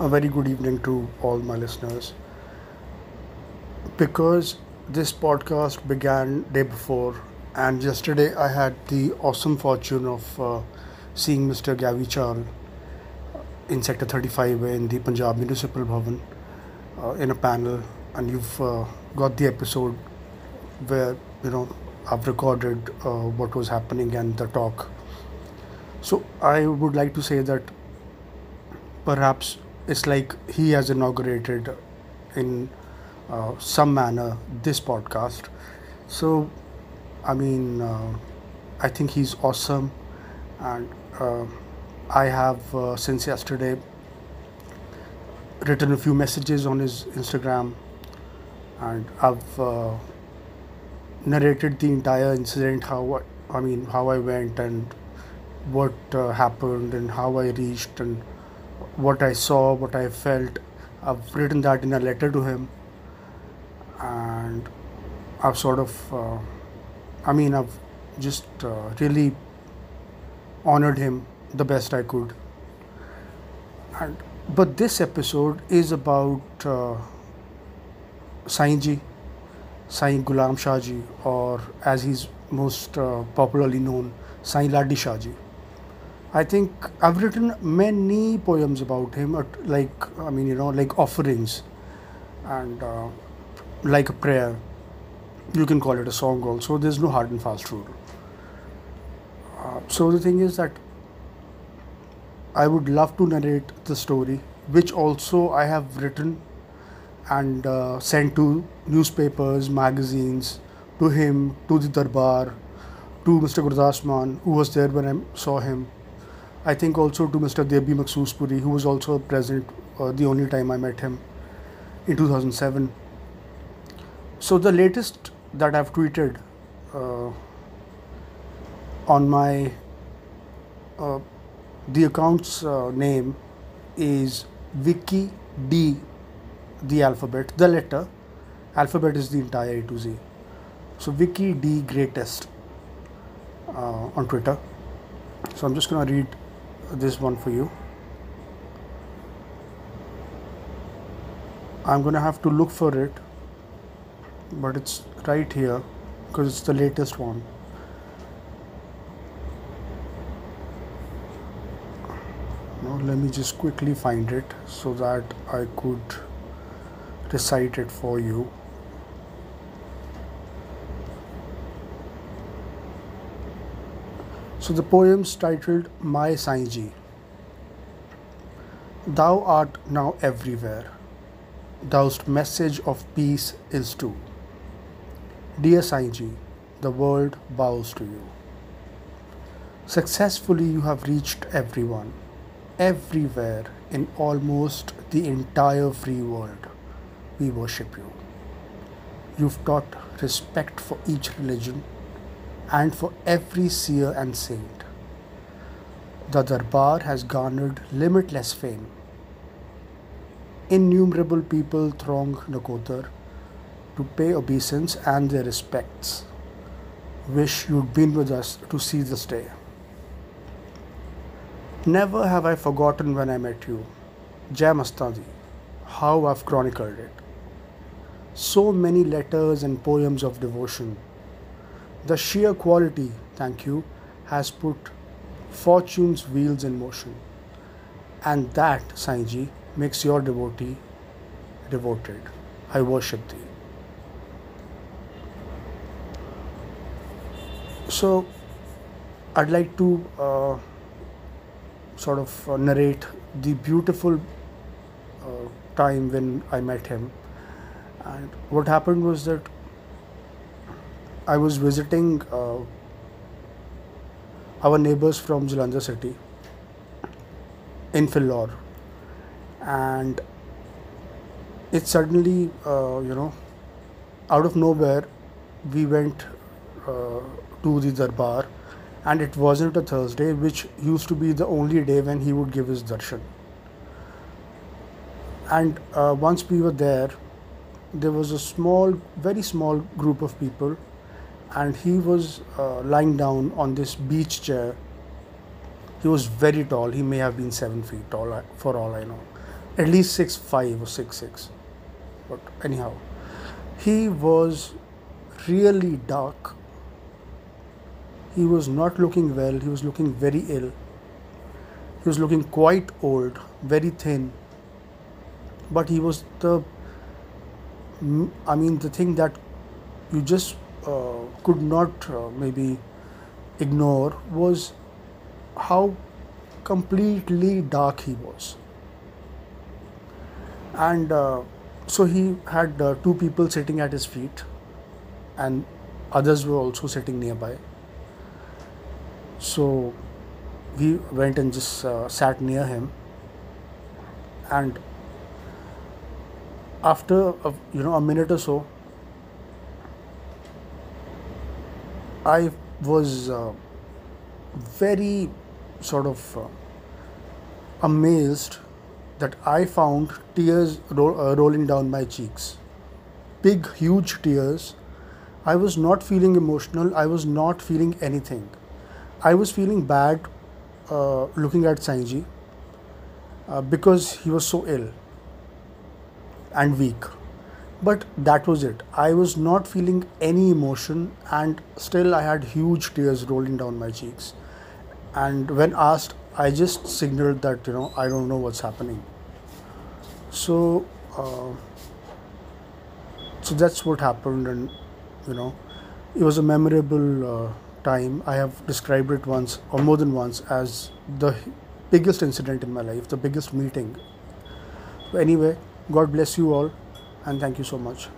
A very good evening to all my listeners. Because this podcast began day before, and yesterday I had the awesome fortune of uh, seeing Mr. Gavie Chahal in Sector 35 in the Punjab Municipal Bhavan uh, in a panel, and you've uh, got the episode where you know I've recorded uh, what was happening and the talk. So I would like to say that perhaps it's like he has inaugurated in uh, some manner this podcast. So I mean, uh, I think he's awesome, and uh, I have uh, since yesterday written a few messages on his Instagram, and I've uh, narrated the entire incident, how what I mean, how I went and what uh, happened and how I reached and what I saw, what I felt. I've written that in a letter to him, and I've sort of, uh, I mean, I've just uh, really honored him the best I could. And but this episode is about uh, Sain Ji, Ghulam Shah Ji, or as he's most uh, popularly known, Sain Ladi Shah Ji. I think I've written many poems about him, uh, like I mean, you know, like offerings, and uh, like a prayer. You can call it a song also. There's no hard and fast rule. Uh, so the thing is that I would love to narrate the story, which also I have written and uh, sent to newspapers, magazines, to him, to the Darbar, to Mr. Gurdas Maan, who was there when I saw him. I think also to Mr. Debi Makhsoospuri, who was also present uh, the only time I met him in 2007. So the latest that I've tweeted uh, on my uh, the account's uh, name is Wiki D, the alphabet, the letter. Alphabet is the entire A to Z. So Wiki D greatest uh, on Twitter. So I'm just gonna read this one for you. I'm gonna have to look for it, but it's right here because it's the latest one. Now let me just quickly find it so that I could recite it for you. So the poem's titled My Sainji. Thou art now everywhere. Thou'st message of peace is true. Dear Sainji, the world bows to you. Successfully you have reached everyone, everywhere in almost the entire free world. We worship you. You've taught respect for each religion and for every seer and saint. The Darbar has garnered limitless fame. Innumerable people throng Nakodar to pay obeisance and their respects. Wish you'd been with us to see this day. Never have I forgotten when I met you. Jai Mastadi, how I've chronicled it. So many letters and poems of devotion the sheer quality, thank you, has put fortune's wheels in motion. And that, Sainji, makes your devotee devoted. I worship thee. So, I'd like to uh, sort of uh, narrate the beautiful uh, time when I met him. And what happened was that I was visiting uh, our neighbors from Jalandhar city in Phillaur, and it suddenly, uh, you know, out of nowhere, we went uh, to the Darbar, and it wasn't a Thursday, which used to be the only day when he would give his darshan. And uh, once we were there, there was a small, very small group of people and he was uh, lying down on this beach chair. He was very tall. He may have been seven feet tall, for all I know. at least six five or six six. But anyhow, he was really dark. He was not looking well. He was looking very ill. He was looking quite old, very thin. But he was the, I mean, the thing that you just could not uh, maybe ignore was how completely dark he was. And uh, so he had uh, two people sitting at his feet, and others were also sitting nearby. So we went and just uh, sat near him, and after a, you know a minute or so, I was uh, very sort of uh, amazed that I found tears ro- uh, rolling down my cheeks. Big, huge tears. I was not feeling emotional. I was not feeling anything. I was feeling bad uh, looking at Sainji uh, because he was so ill and weak. But that was it. I was not feeling any emotion, and still I had huge tears rolling down my cheeks. And when asked, I just signaled that, you know, I don't know what's happening. So, uh, so that's what happened, and you know, it was a memorable uh, time. I have described it once or more than once as the biggest incident in my life, the biggest meeting. Anyway, God bless you all, and thank you so much.